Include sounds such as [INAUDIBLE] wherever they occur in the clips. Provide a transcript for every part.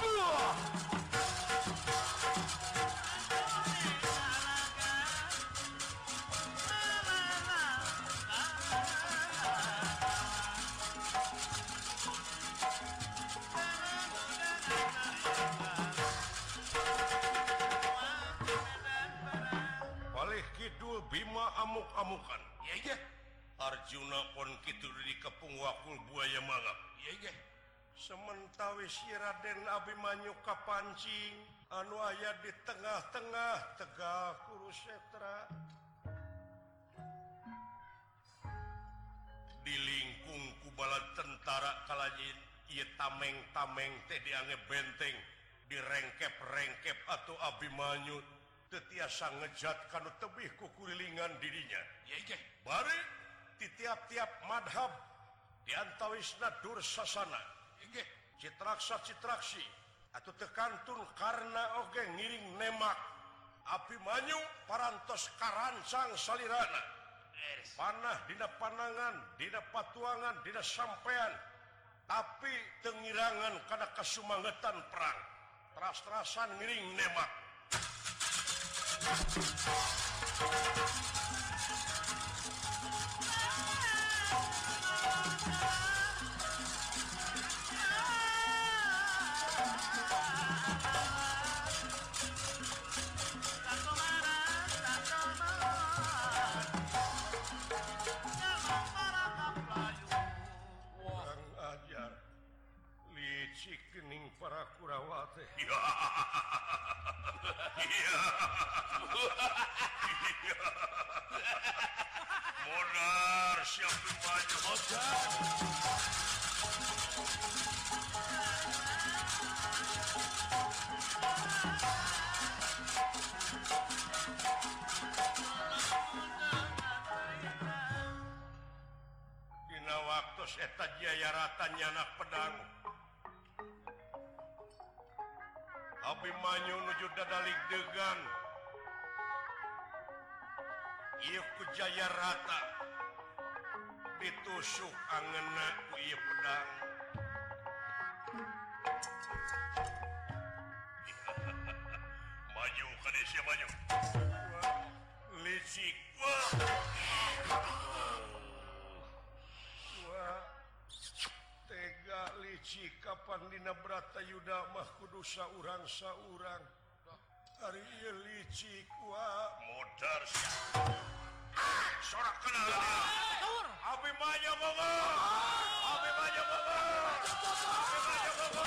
Oh! Kidul Bima amuk-amukan. Arjuna pun Kidul dikepung wakul buaya mangap. Sementawi si Raden Abimanyu Kapancing anu aya di tengah-tengah tegak kurusetra dilingkung kubalan tentara kalajin ia tameng-tameng teh dianggap benteng direngkep-rengkep atau Abimanyu. tetiasa ngejat kanu tebih kukulilingan dirinya. Bari di tiap-tiap madhab diantawisna dursasana citraksa citraksi atau tekantun karena oge ngiring nemak. Api manyu parantos karancang salirana. Panah dina panangan dina patuangan dina sampean. Tapi tengirangan karena kasumangetan perang. Teras-terasan ngiring nemak. licik kening para kurawate. [LAUGHS] Modar siap maju Dina waktu seta Jayaratan nyanak pedang. tapi manyu nuju dadalik degan Ieu kujaya rata. Ditusuk angena ku ieu pedang. [LAUGHS] Maju kadesi maju. Licik. Wah. Suci kapan Dina Brata Yuda Mahkudusa urang saurang hari licik modar ah, sorak kenal Abi banyak banget Abi banyak banget Abi banyak banget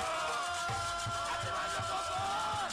Abi banyak banget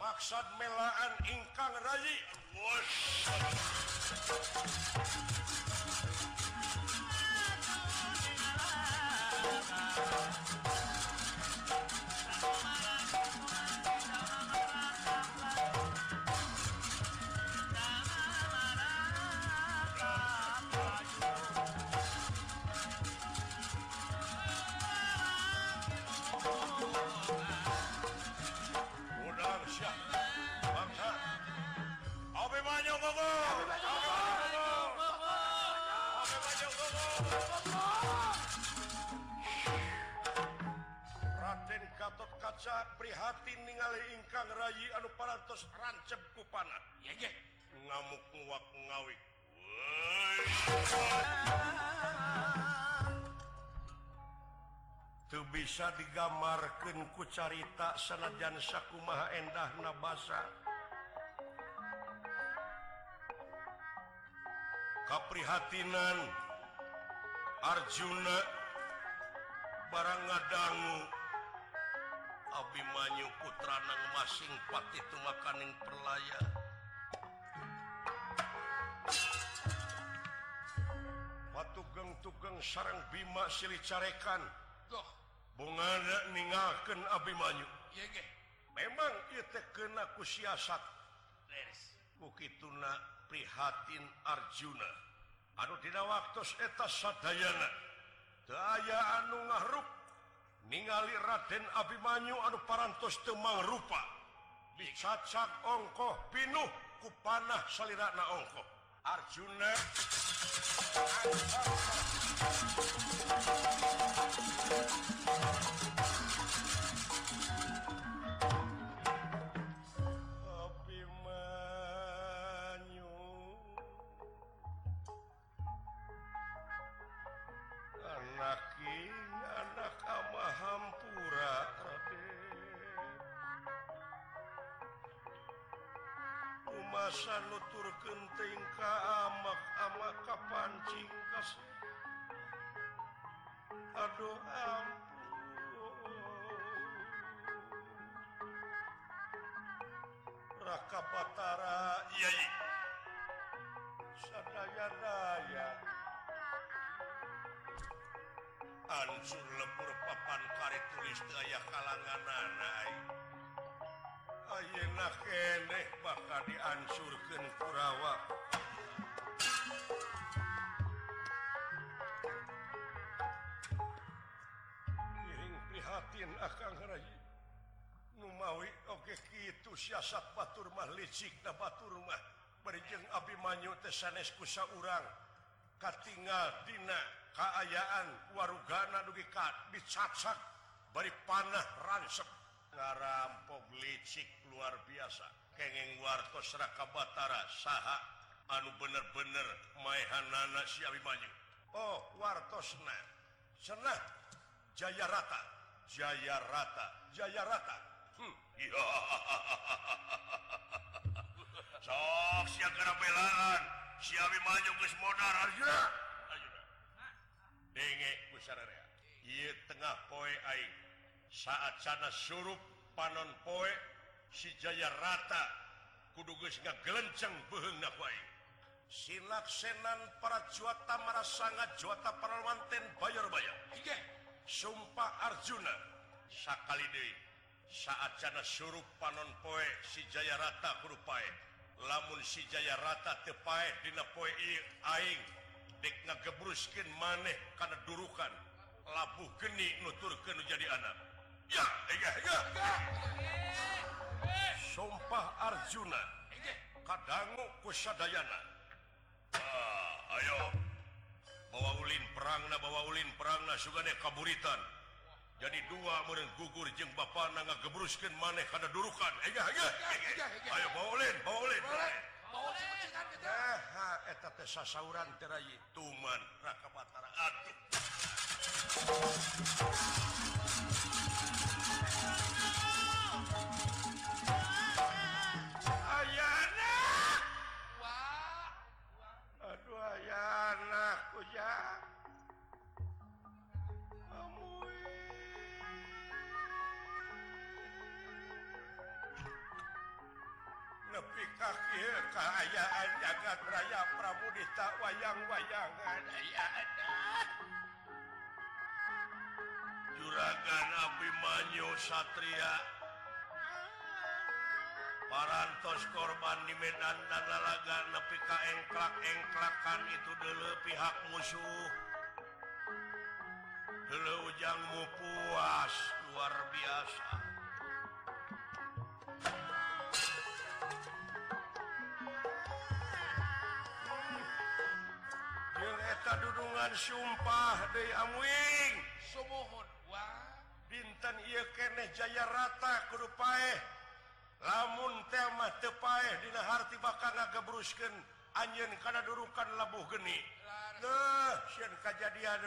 maksad melaan ingkang Raji Wow Kang Rayi anu parantos rancep ku kupana ngamuk nguak ngawik tuh bisa digamarkan ku carita sanajan sakumaha endah nabasa. Kaprihatinan Arjuna barang ngadangu Abimanyu putra nang masing pati tumakaning perlaya. Watugeng tugeng sarang Bima Sili carekan. Duh. bunga ningalken Abimanyu. Yege. memang itu kenaku siasat begitu na prihatin Arjuna. Aduh tidak waktu eta Sadayana. Daya anu ngarup ningali Raden Abimanyu anu parantos Temang rupa. Dicacak ongkoh pinuh ku panah salirana ongkoh. Arjuna Arjuna. tiasa nuturken ka amak ama kapan kas. Aduh ampun. Raka batara yai sadaya daya ansur lebur papan kari tulis daya kalangan anak Ayenak eneh bakal diansurkan Kurawa Iring prihatin akan Rayi Numawi oke itu siasat batur mah licik na dan Baturmah berjeng Abimanyu tesanes kusa urang katingal dina kaayaan warugana dugi dicacak bari panah ransep ngarampok licik luar biasa. Kengeng wartos raka Batara saha. Anu bener-bener mayhanana si Abimanyu Oh wartosna senang Jaya rata. Jaya rata. Jaya rata. Hmm. iya. [LAUGHS] Sok siap kerapelaan si Abimanyu geus modar aja Denge, Iya tengah poe aing. saat sana surup panon poe si Jaya rata kudugus ngagelenceng beheng na silaksenan para juata marasangat juata parawanten bayar-bayar. Sumpah Arjuna. Sakali Dewi saat sana surup panon poe si Jaya rata kurupae lamun si Jaya rata tepae dina poe aing dek ngagebruskin maneh karena durukan. Labuh geni nuturkan jadi anak. Sompah Arjuna. Kadanggu kusadayana. Ah, Ayo. Bawa Ulin perangna bawa Ulin perangna Sugane kaburitan. Jadi dua mureng gugur jeng Bapak na gebruskan maneh ada durukan. Ega ega. Ayo bawa ulin, bawa ulin. Eh, eta teh sasauran terayi tuman. Raka Batara Aduh tanah huja lebih kaki keayaan jagat raya Prabudita wayang-wayangan. Juragan Abimanyu Satria parantos korban di Medan dan lalaga nepi ka engklak-engklakan itu dulu pihak musuh. Dulu ujangmu puas luar biasa. Yang eta dudungan sumpah dari amwing semohon wah. Dinten iya keneh jaya rata kudu paeh. lamun tema tepae Di harti bakal kebrusken anjin karena durukan labuh geni. Kejadian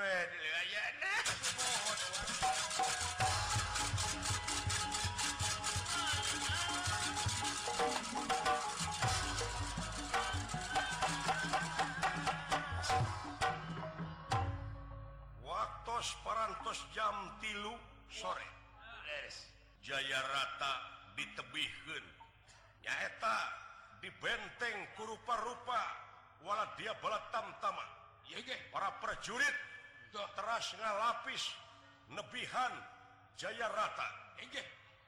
waktu perantos jam tilu sore. Jaya rata ditebihkan nyaeta di benteng kurupa rupa wala dia bala balatamtama para prajurit teras lapis nebihan Jaya rata.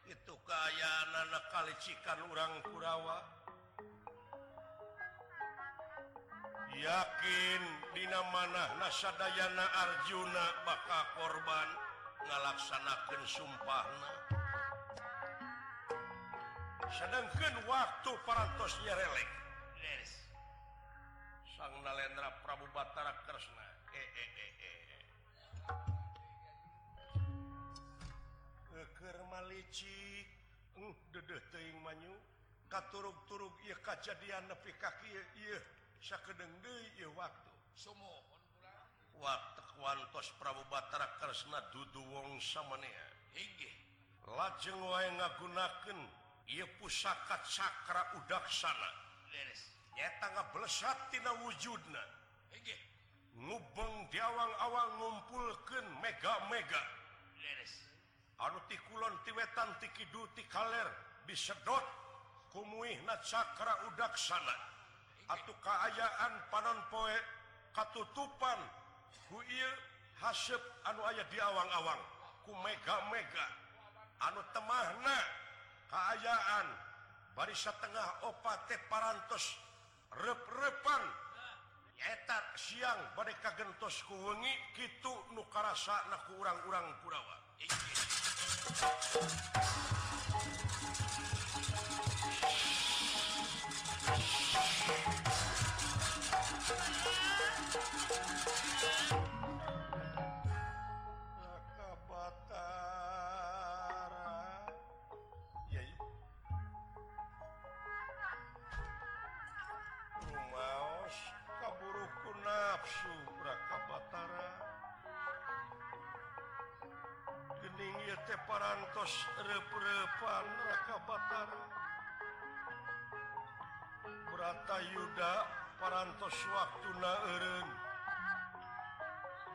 Itu kaya anak kalicikan orang Kurawa. Yakin dina mana Nasadayana Arjuna bakal korban melaksanakan sumpahna. sedangkan waktu parantosnya relek. Yes. sang Nalendra Prabu Batara Kresna. Eh, eh, eh, eh. eh. Uh, manyu. Katurug-turug ia kejadian nepi kaki ia sakedeng deui waktu. Sumohon waktu kuantos Prabu Batara Kresna dudu wong samania inggih. Lajeng wae ngagunakeun ia pusaka Cakra udaksana tangga belesattina wujudna. Ngubeng diawang-awang ngumpulkan Mega-mega. Anuti Kulon Tiwetan Tikiduti Kaler disedot kumuihna Cakra udaksana atau keayaan panon poe katutupan kuil hasep anu ayah diawang-awang ku Mega-mega. Anu temahna. ayaan barisa Tengah opate parantos. Rep-repan. Etak siang badeka gentos kuwengi gitu nukarasa naku urang-urang Kurawa Hai parantos rep-repan Rakabatan Brata Yuda parantos waktu naun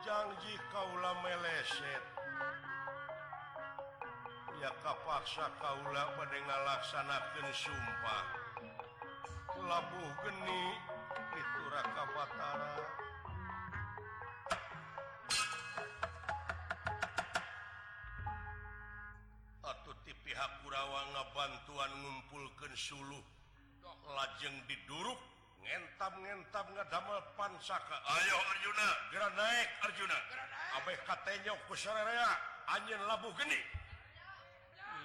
janji Kaula meleset. Ya kapaksa Kaula pada ngalaksanakan sumpah. Labuh geni itu Rakabatara Kurawa ngabantuan ngumpulkan Suluh. Lajeng diduruk ngentam-ngentam ngadamel pansaka Ayo Arjuna. Gera naik Arjuna. Abeh katanya kusaraya anjing labu geni.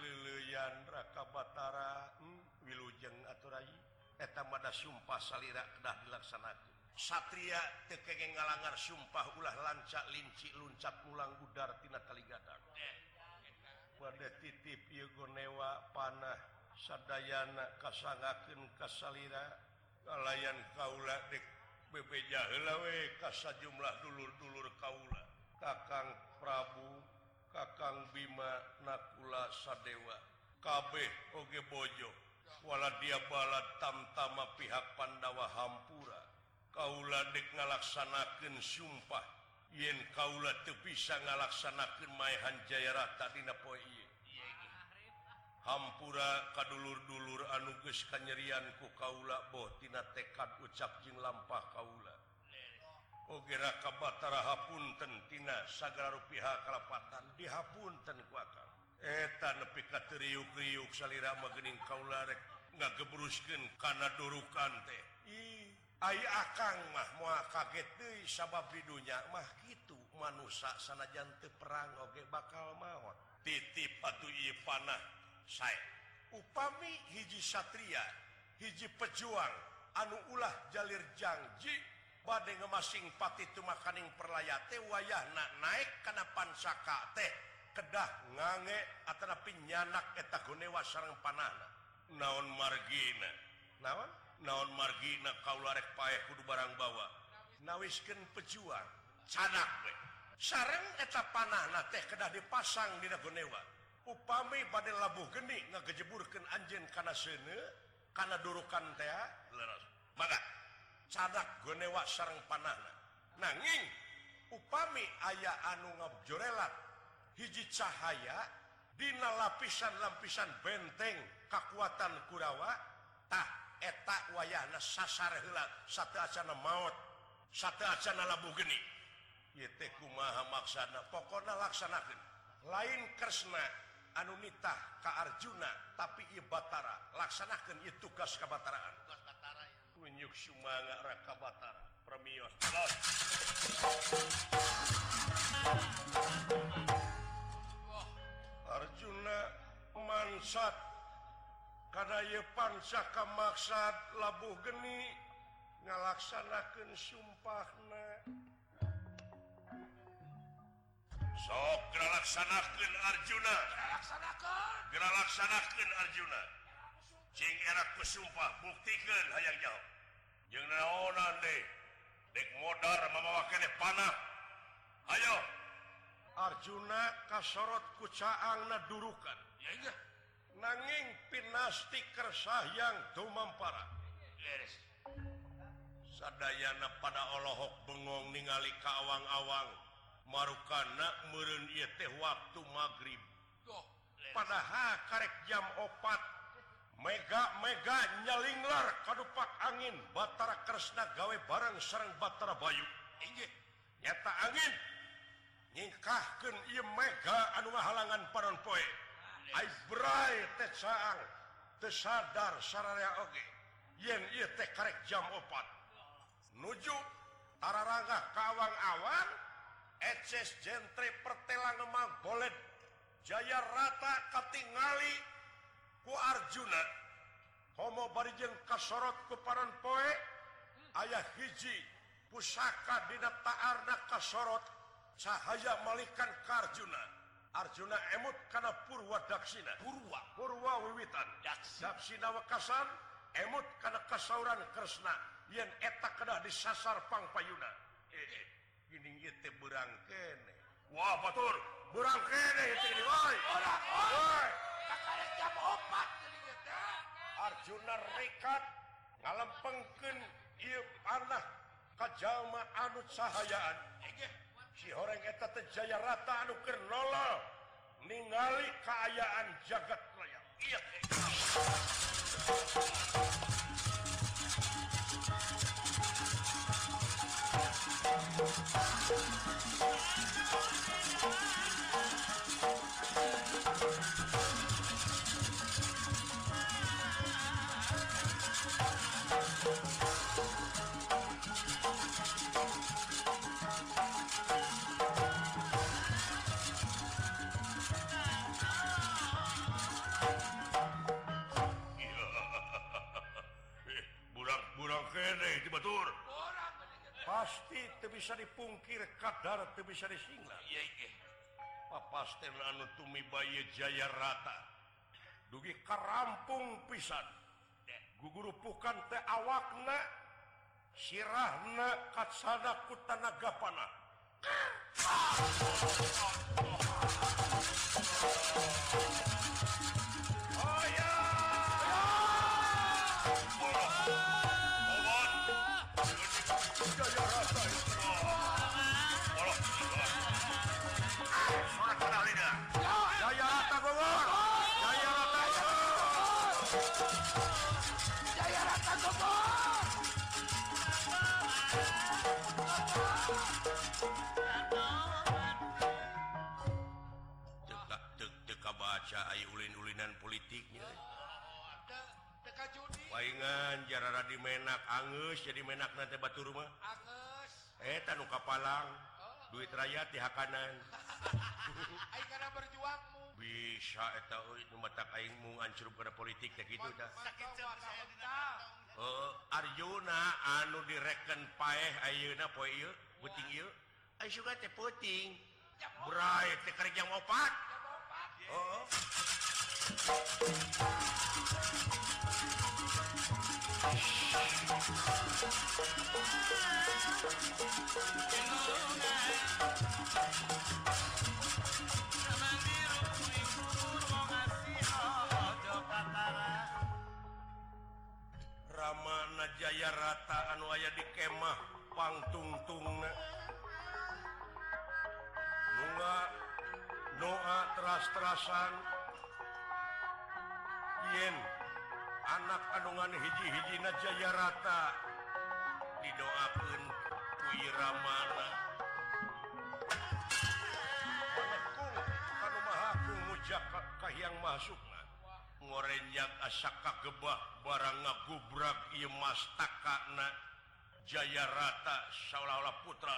Lilian Raka Batara hmm, Wilujeng aturai Eta mada sumpah salira kedah dilaksanakan Satria tekenge ngalangar sumpah ulah lancak linci luncat pulang gudar tina kaligadang. Eh. pada titip Yugonewa panah Sadayana kasangaken kasalira kalayan Kaula dek bebeja BPJlawe kasa jumlah dulur-dulur Kaula. Kakang Prabu Kakang Bima Nakula Sadewa. Kabeh Oge bojo wala dia bala tamtama pihak Pandawa Hampura. Kaula dek ngalaksanakan sumpah. yen Kaula tuh bisa ngalaksanakan mayhan Jairah tadidina poi hampura kadulur-dulur anuges kanyerianku Kaula bohtina tekad ucap Jing lampah Kaula. Ogera Kabatara hapuntentina sagara rupiah kalepatan dihapunten kuatan eta nepi kateriuk-riuk salira magening Kaula rek nggak gebrusken karena durukan teh. I Ayah Akang mah mua kaget deh sabab ridunya mah gitu manusia sanajan teu perang oge bakal mawon titip atuh ieu panah saya upami hiji satria hiji pejuang anu ulah jalir janji badai ngemasing pati itu makaning perlayate wayah wayahna naik karena pansaka teh kedah ngange atanapi nyanak eta gonewa sareng panahna. Naon margina? Naon? naon margi kaularek kaurek pae kudu barang bawa. Nawisken pejuang canak we. sareng eta panah teh kedah dipasang di Nagonewa upami bad labuh geni ngagejeburkan anjin karena sene karena durukan teh cadak gonewa sarang panah nanging upami aya anu ngabjorelat hiji cahaya Dina lapisan-lapisan benteng kekuatan Kurawatah etak wayana sasar hela satu acana maut satu acana labu geni yeteku kumaha maksana pokona laksanakan lain kresna anu nitah ka Arjuna tapi ieu Batara. Laksanakan ieu tugas kabataraan. Tugas Batara ya. Tunjuk sumanga raka Batara premios. Los Arjuna mansat. karenapanca maksad labuh geni ngalaksanakan sumpah sok geraksanakan Arjuna. Geraksanakan Arjuna. Cing era sumpah buktikan hayang jauh. Yang naonan deh dek modar memakai panah. Ayo. Arjuna kasorot kucaang nadurukan ya enggak nanging pinasti kersah yang tumampara. Sadana pada Allahok bengong ningali kawang-awang marukanak merun teh waktu magrib. Padahal karek jam opat Mega Mega nyalinglar kadupak angin Batara Kresna gawe barang Serang Batara Bayu. Nyata angin nyingkahkan Mega anu halangan panon poe. sadar oge. Yen karek jam opat. Nuju Tararaga Kawang awan Eces jentre pertelang emang golet Jaya rata katingali ku Arjuna. Homo barijeng kasorot kuparan poe ayah hiji pusaka dina ta'arna kasorot cahaya malikan karjuna Arjuna emut karena Purwadaksina Purwa. Purwa wiwitan. Daksina. Wekasan emut karena kasauran Kresna. Yang etak kena disasar pang payuna. Eh, eh. gini itu berang kene. Wah batur. Berang kene itu ini woy orang woy kakaknya jam opat Arjuna rekat ngalempengken iya anak kajama anut sahayaan. Eh, cihoreng eta teh Jaya rata anu keur Anukernla ningali kaayaan jagat raya. Iya bisa dipungkir kadar itu bisa disinglah tumi Bay Jaya rata. Dugi kerampung pisan. Guguru bukan teh awakna sirahna katsada kutanaga panah. Oh, baca Masya ulin-ulinan politiknya. Palingan jarara di menak Angus jadi menak nanti batu rumah. Eh tanu kapalang. Duit rakyat di hakanan. [LAUGHS] Karena berjuangmu bisa mataingmu ancur pada politik gitu uh, oh, Arjuna anu direken paeh Ayeuna poiu puting puting. Bra kerja opat Oh. Ramana Jaya rata anu aya di kemah pangtungtungna Nunga doa teras-terasan. Yen anak kandungan hiji-hiji Jaya rata didoakan Wiramana yang masuk ngorenjak asaka gebah barang ngagubrak Imas takna Jaya rata seolah-olah putra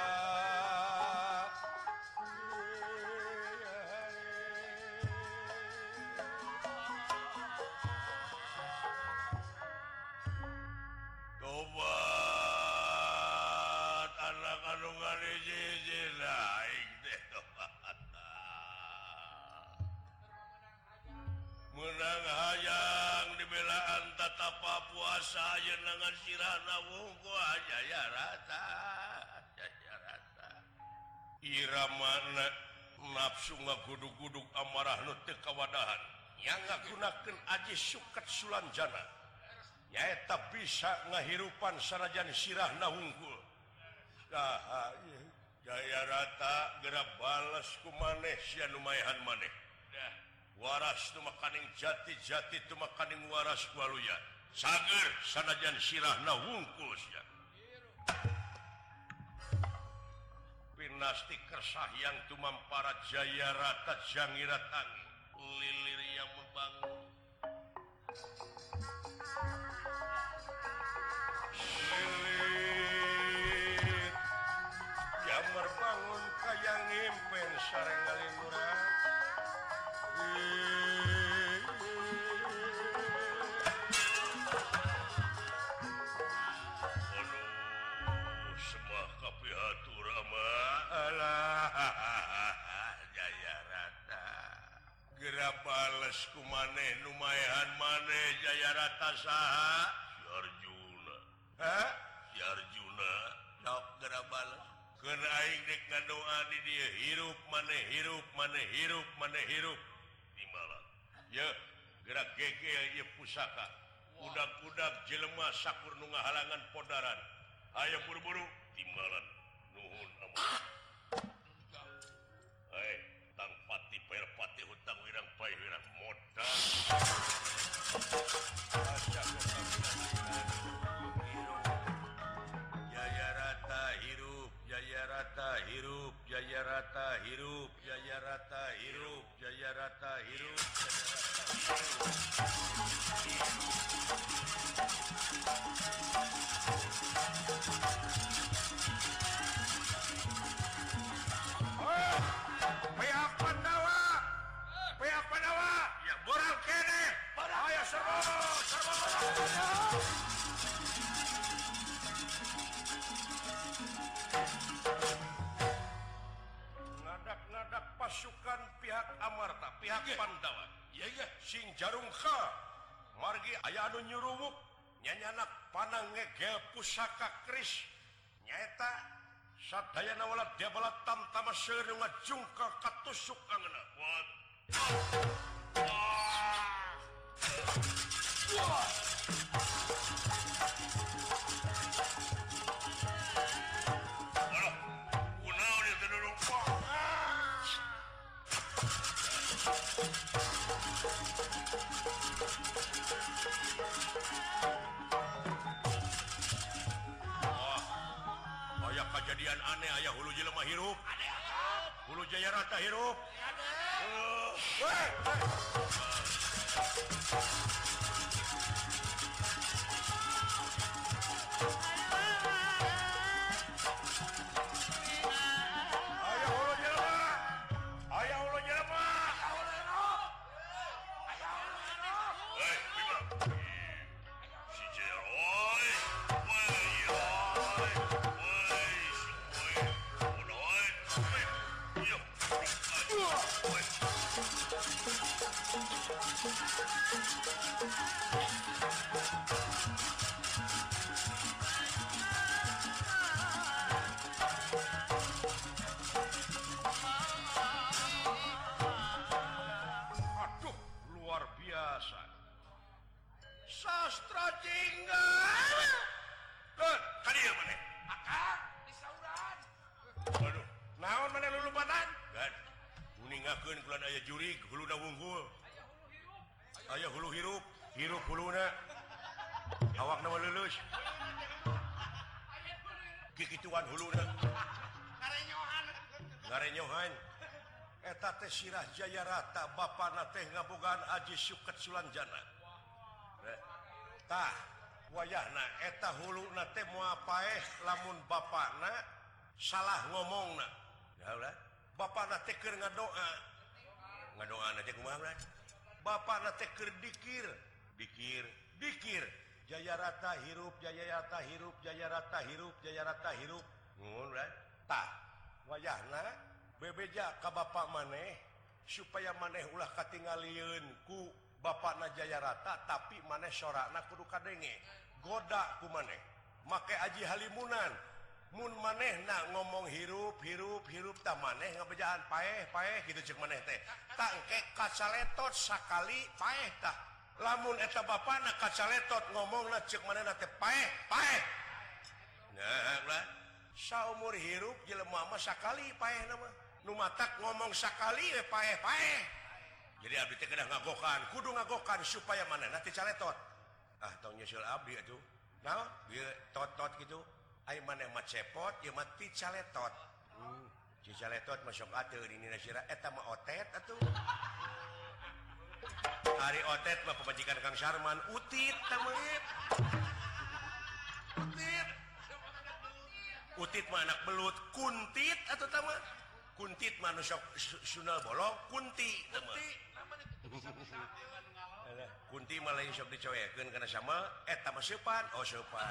sungai gudug-gudug amarah nutte kawadahan yang ngagunakan Aji suket Sulanjana. Nyaeta bisa ngahirupan sanajan sirah nahunggul nah, Jaya rata gerak balas ku maneh sia lumayan maneh. Nah, waras tu makaning jati jati tu makaning waras kualuya sager sanajan sirah nahungkul sia. Dinasti Kersah yang Tumam para Jaya Rata Jangiratangi. Lil ku maneh lumayan maneh Jaya rata sah Arjuna si Arjuna sok gera balas keun aing rek ngadoa di dieu hirup maneh hirup maneh hirup maneh hirup. Di malam. Ya gerak gege pusaka. Udah-kudak jelema sakur nu ngahalangan podaran. Aya buru-buru. Timbalan nuhun ah! Rata hirup, jaya rata hirup, jaya rata hirup, jaya rata hirup. Pihak Pandawa, pihak Pandawa, ya boral kene, ayo serbu, serbu. pasukan pihak Amarta pihak Pandawa. Sing jarungka margi ayadu nyurumuk nyanyanak pananggegel pusaka Kris. Nyaeta sadaya nawala dia bala tamtama serunga jungka katusuk angena. What Wah. Wah. kejadian aneh ayaah hulu jelemah hirup. Hulu Jaya rata hirup. hirup puluna awak nama lulus kikituan huluna ngarenyohan eta eh, teh sirah jaya rata bapana eh, eh, teh ngabogaan aji suket sulanjana. Tah wayahna eta huluna teh moal pae lamun bapana salah ngomongna haula bapana teh keur ngadoa. Ngadoa aja kumaha bapak na teh keur dikir. dikir dikir. Jaya rata hirup Jaya rata hirup Jaya rata hirup Jaya rata hirup. Right? wayah bebeja Ka Bapak maneh supaya maneh ulah katingalin ku Bapak Najaya rata tapi maneh sorakna kudu kadenge. Goda ku maneh. Make Aji Halimunan. Mun maneh na ngomong hirup hirup hirup tak maneh ngabejaan paeh paeh gitu cek maneh teh. Tangke kacaletot sakali paeh tah. lamun eta Bapak kacaletot ngomong na cek mana na tepae pae nah, saumur hirup jelekali numatak ngomong sakali we pae, pae. jadi Abdi teh kedah ngagokan kudu ngagokan supaya mana nanti caletot. Ah tong nyusul Abdi atuh. Nah, bie tot tot gitu ai man, mah cepot ye mah ti caletot. Hmm. caletot masuk atur ini nasira eta mah otet atuh. hari otet mah pemajikan Kang Sharman. Utit Utit. Utit mah anak belut. Kuntit atau tamat kuntit manusia sunal bolong. Kunti tamat kunti. Malah yang sok dicoyakeun karena sama eh, eta mah sepan oh sepan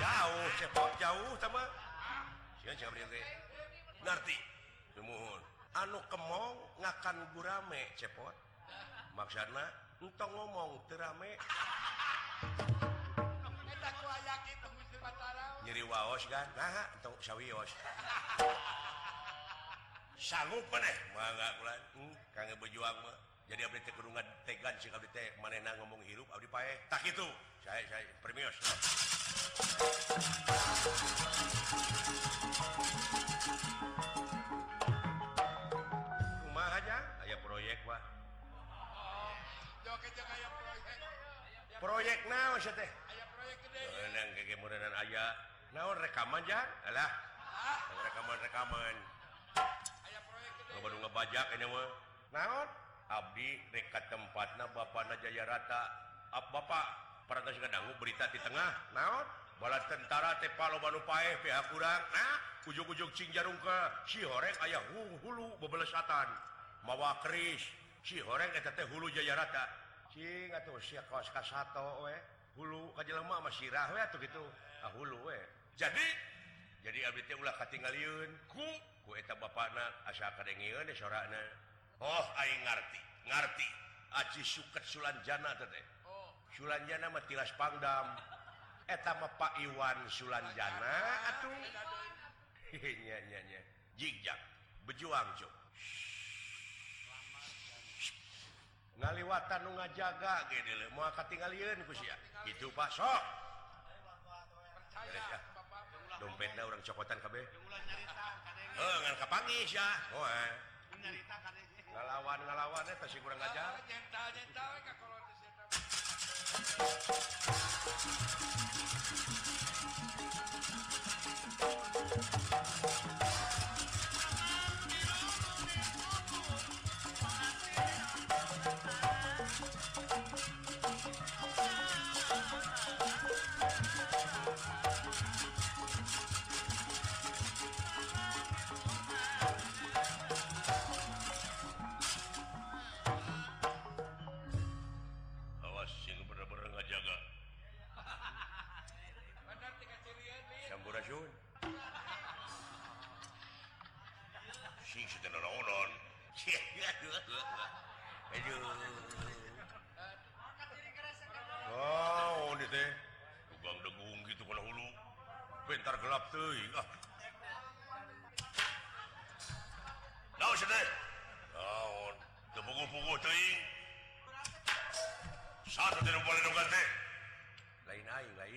jauh cepot jauh sama sia siapa dia ngerti nuhun anu kemong ngakan gurame cepot maksana untuk ngomong terame nyeri waos kan? Nah untuk sawios sanggup peneh mangga kulan hmm, kangge berjuang mah. Jadi abdi teh kurungan tegan sih abdi teh. Manehna ngomong hirup abdi pae. Tak itu. Saya saya premios. proyek naon kemudanan aya. Naon rekaman janganlah ah. rekaman-rekaman. Ngebajak naon Abdi dekat tempat nah Bapak Najaya rata Ab Bapak Pratas Gedanggu berita di tengah. Naon bala tentara Tepalo Banupae pihak kurang nah ujung-ujung cing jarung ke si horeng hu hulu bebelesatan mawa keris. Si horeng eta teh hulu Jaya rata hulu kajelma masirah we atau gitu. Ah hulu we. Jadi jadi abdi ulah ketinggalan ku? Ku kueta Bapakna asya dengiana Oh aing ngarti ngarti. Aji suket Sulanjana teh. Oh. Sulanjana mah tilas Pangdam. Eta mah Pak Iwan Sulanjana atuh. Nya nya nya jigjak bejuang Cuk. ngaliwatan nu ngajaga gede moal katingalieun ku sia. Kitu Pak sok. Dompetna urang cokotan kabeh. Heuh ngan kapangi sia. Poe ngalawan ngalawan eta sih kurang ajar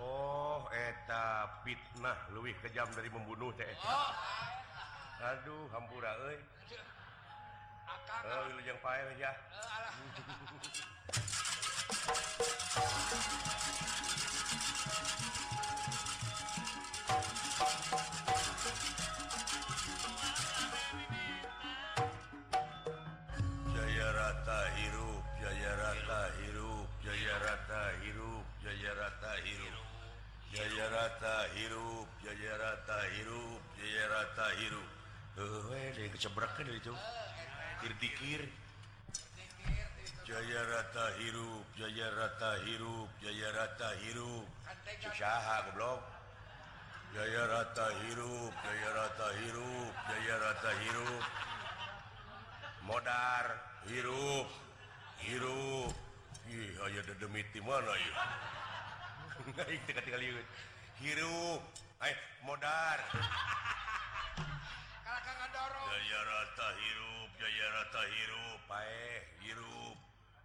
Oh eta fitnah luwih kejam dari membunuh teh. Oh. Aduh hampura euy. Oh, yang pael ya. Uh, [LAUGHS] Jaya rata hirup Jaya rata hirup Jaya rata hirup uh, kecebrakan itu dikir Jaya rata hirup Jaya rata hirup Jaya rata hirup Cisaha goblok. Jaya rata hirup Jaya rata hirup Jaya rata hirup Modar hirup hirup. Ih, ayah dedemit di mana ya? hirup eh modar. Jaya rata hirup Jaya rata hirup. Pae hirup.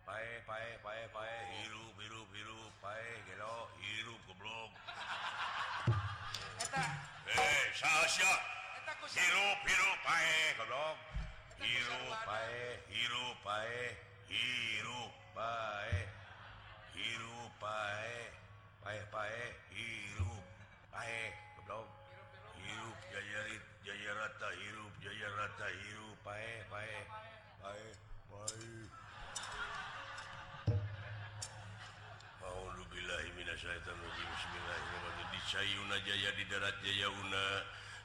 Pae pae pae pae. Hirup hirup hirup. Pae gelo hirup goblok. Eta. Eh sasya Hirup hirup pae goblok. Hirup pae hirup pae hirup pae. Hirup pae. hirup. Hirup jajarit Jaya rata hirup. Jaya rata hirup pae pae Bismillahirrahmanirrahim. Jaya di darat Jaya Una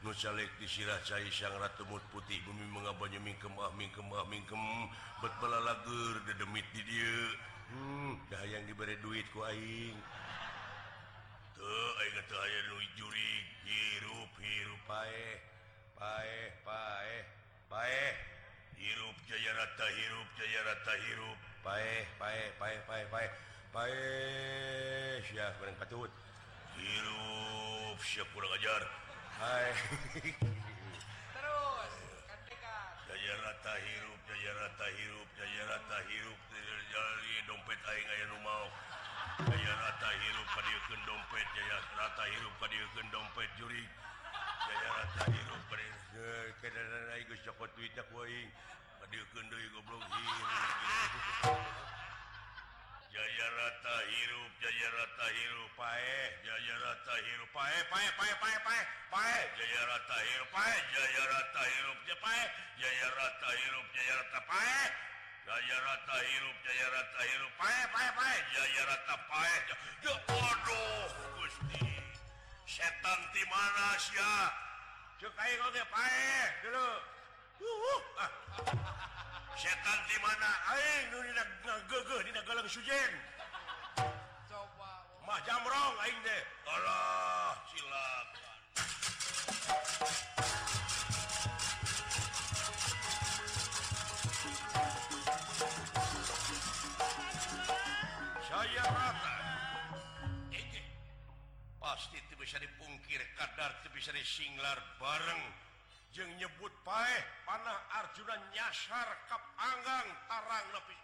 Nusalek di sirah cai sang ratu mut putih. Bumi mengabanya mingkem ah mingkem ah mingkem. Bet pelalager dedemit di dia. Hmm dah yang diberi duit ku aing. hirup Jaya rata hirup Jaya rata hirup patut hirup siap kurang ajar Hai terus Jaya rata hirup Jaya rata hirup Jaya rata hirup dompet aing aya nu rumah rata hirup kadiukeun dompet jaya rata hirup kadiukeun dompet juri jaya rata hirup kadiukeun kadana geus cokot duit aku aing kadiukeun deui goblok hirup jaya rata hirup jaya rata hirup pae jaya rata hirup pae pae pae pae pae pae jaya rata hirup pae jaya rata hirup pae jaya rata hirup jaya rata pae Jaya rata hirup Jaya rata hirup. Pae pae pae. Jaya rata pae. Ya bodoh Gusti. Setan di mana sia? Cek aing oge pae. Dulu. Uh, ah. [LAUGHS] setan di mana? Aing nu dina geugeuh dina galang sujen coba. Mah jamrong aing teh. Alah silakan bisa dipungkir kadar bisa singlar bareng je nyebut paeh panah Arjuna nyasar kap Anggang tarang lebih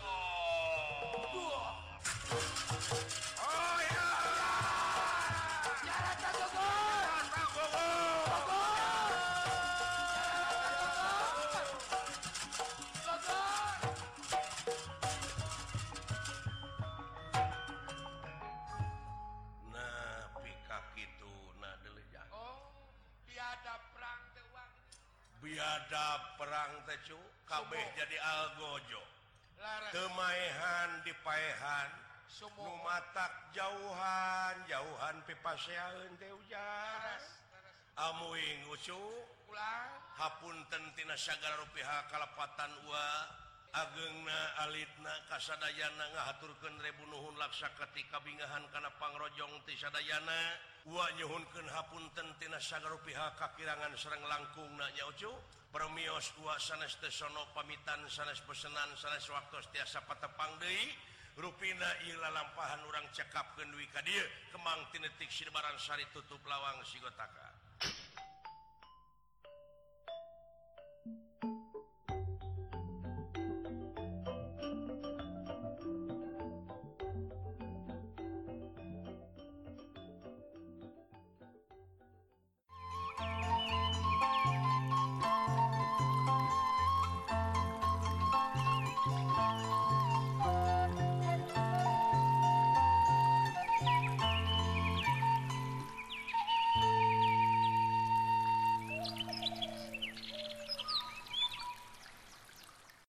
oh. oh, ya. cu kabeh jadi algojo. Kemaehan dipaehan semua matak jauhan jauhan pipasean teh ujar amuing ucu ulang. Hapunten tina sagala rupiah kalapatan wa agengna alitna kasadayana ngahaturkeun rebu nuhun laksa ketika bingahan kana pangrojong ti sadayana. Wa nyuhunkeun hapunten tina sagala rupiah kakirangan sareng langkungna nya ucu permios dua sanes tesono pamitan sanes pesenan sanes waktu tiasa patepang Dei. Rupina Ila lampahan orang cekap kedui ka dia. Kemang tinetik Sibarang Sari tutup lawang sigotaka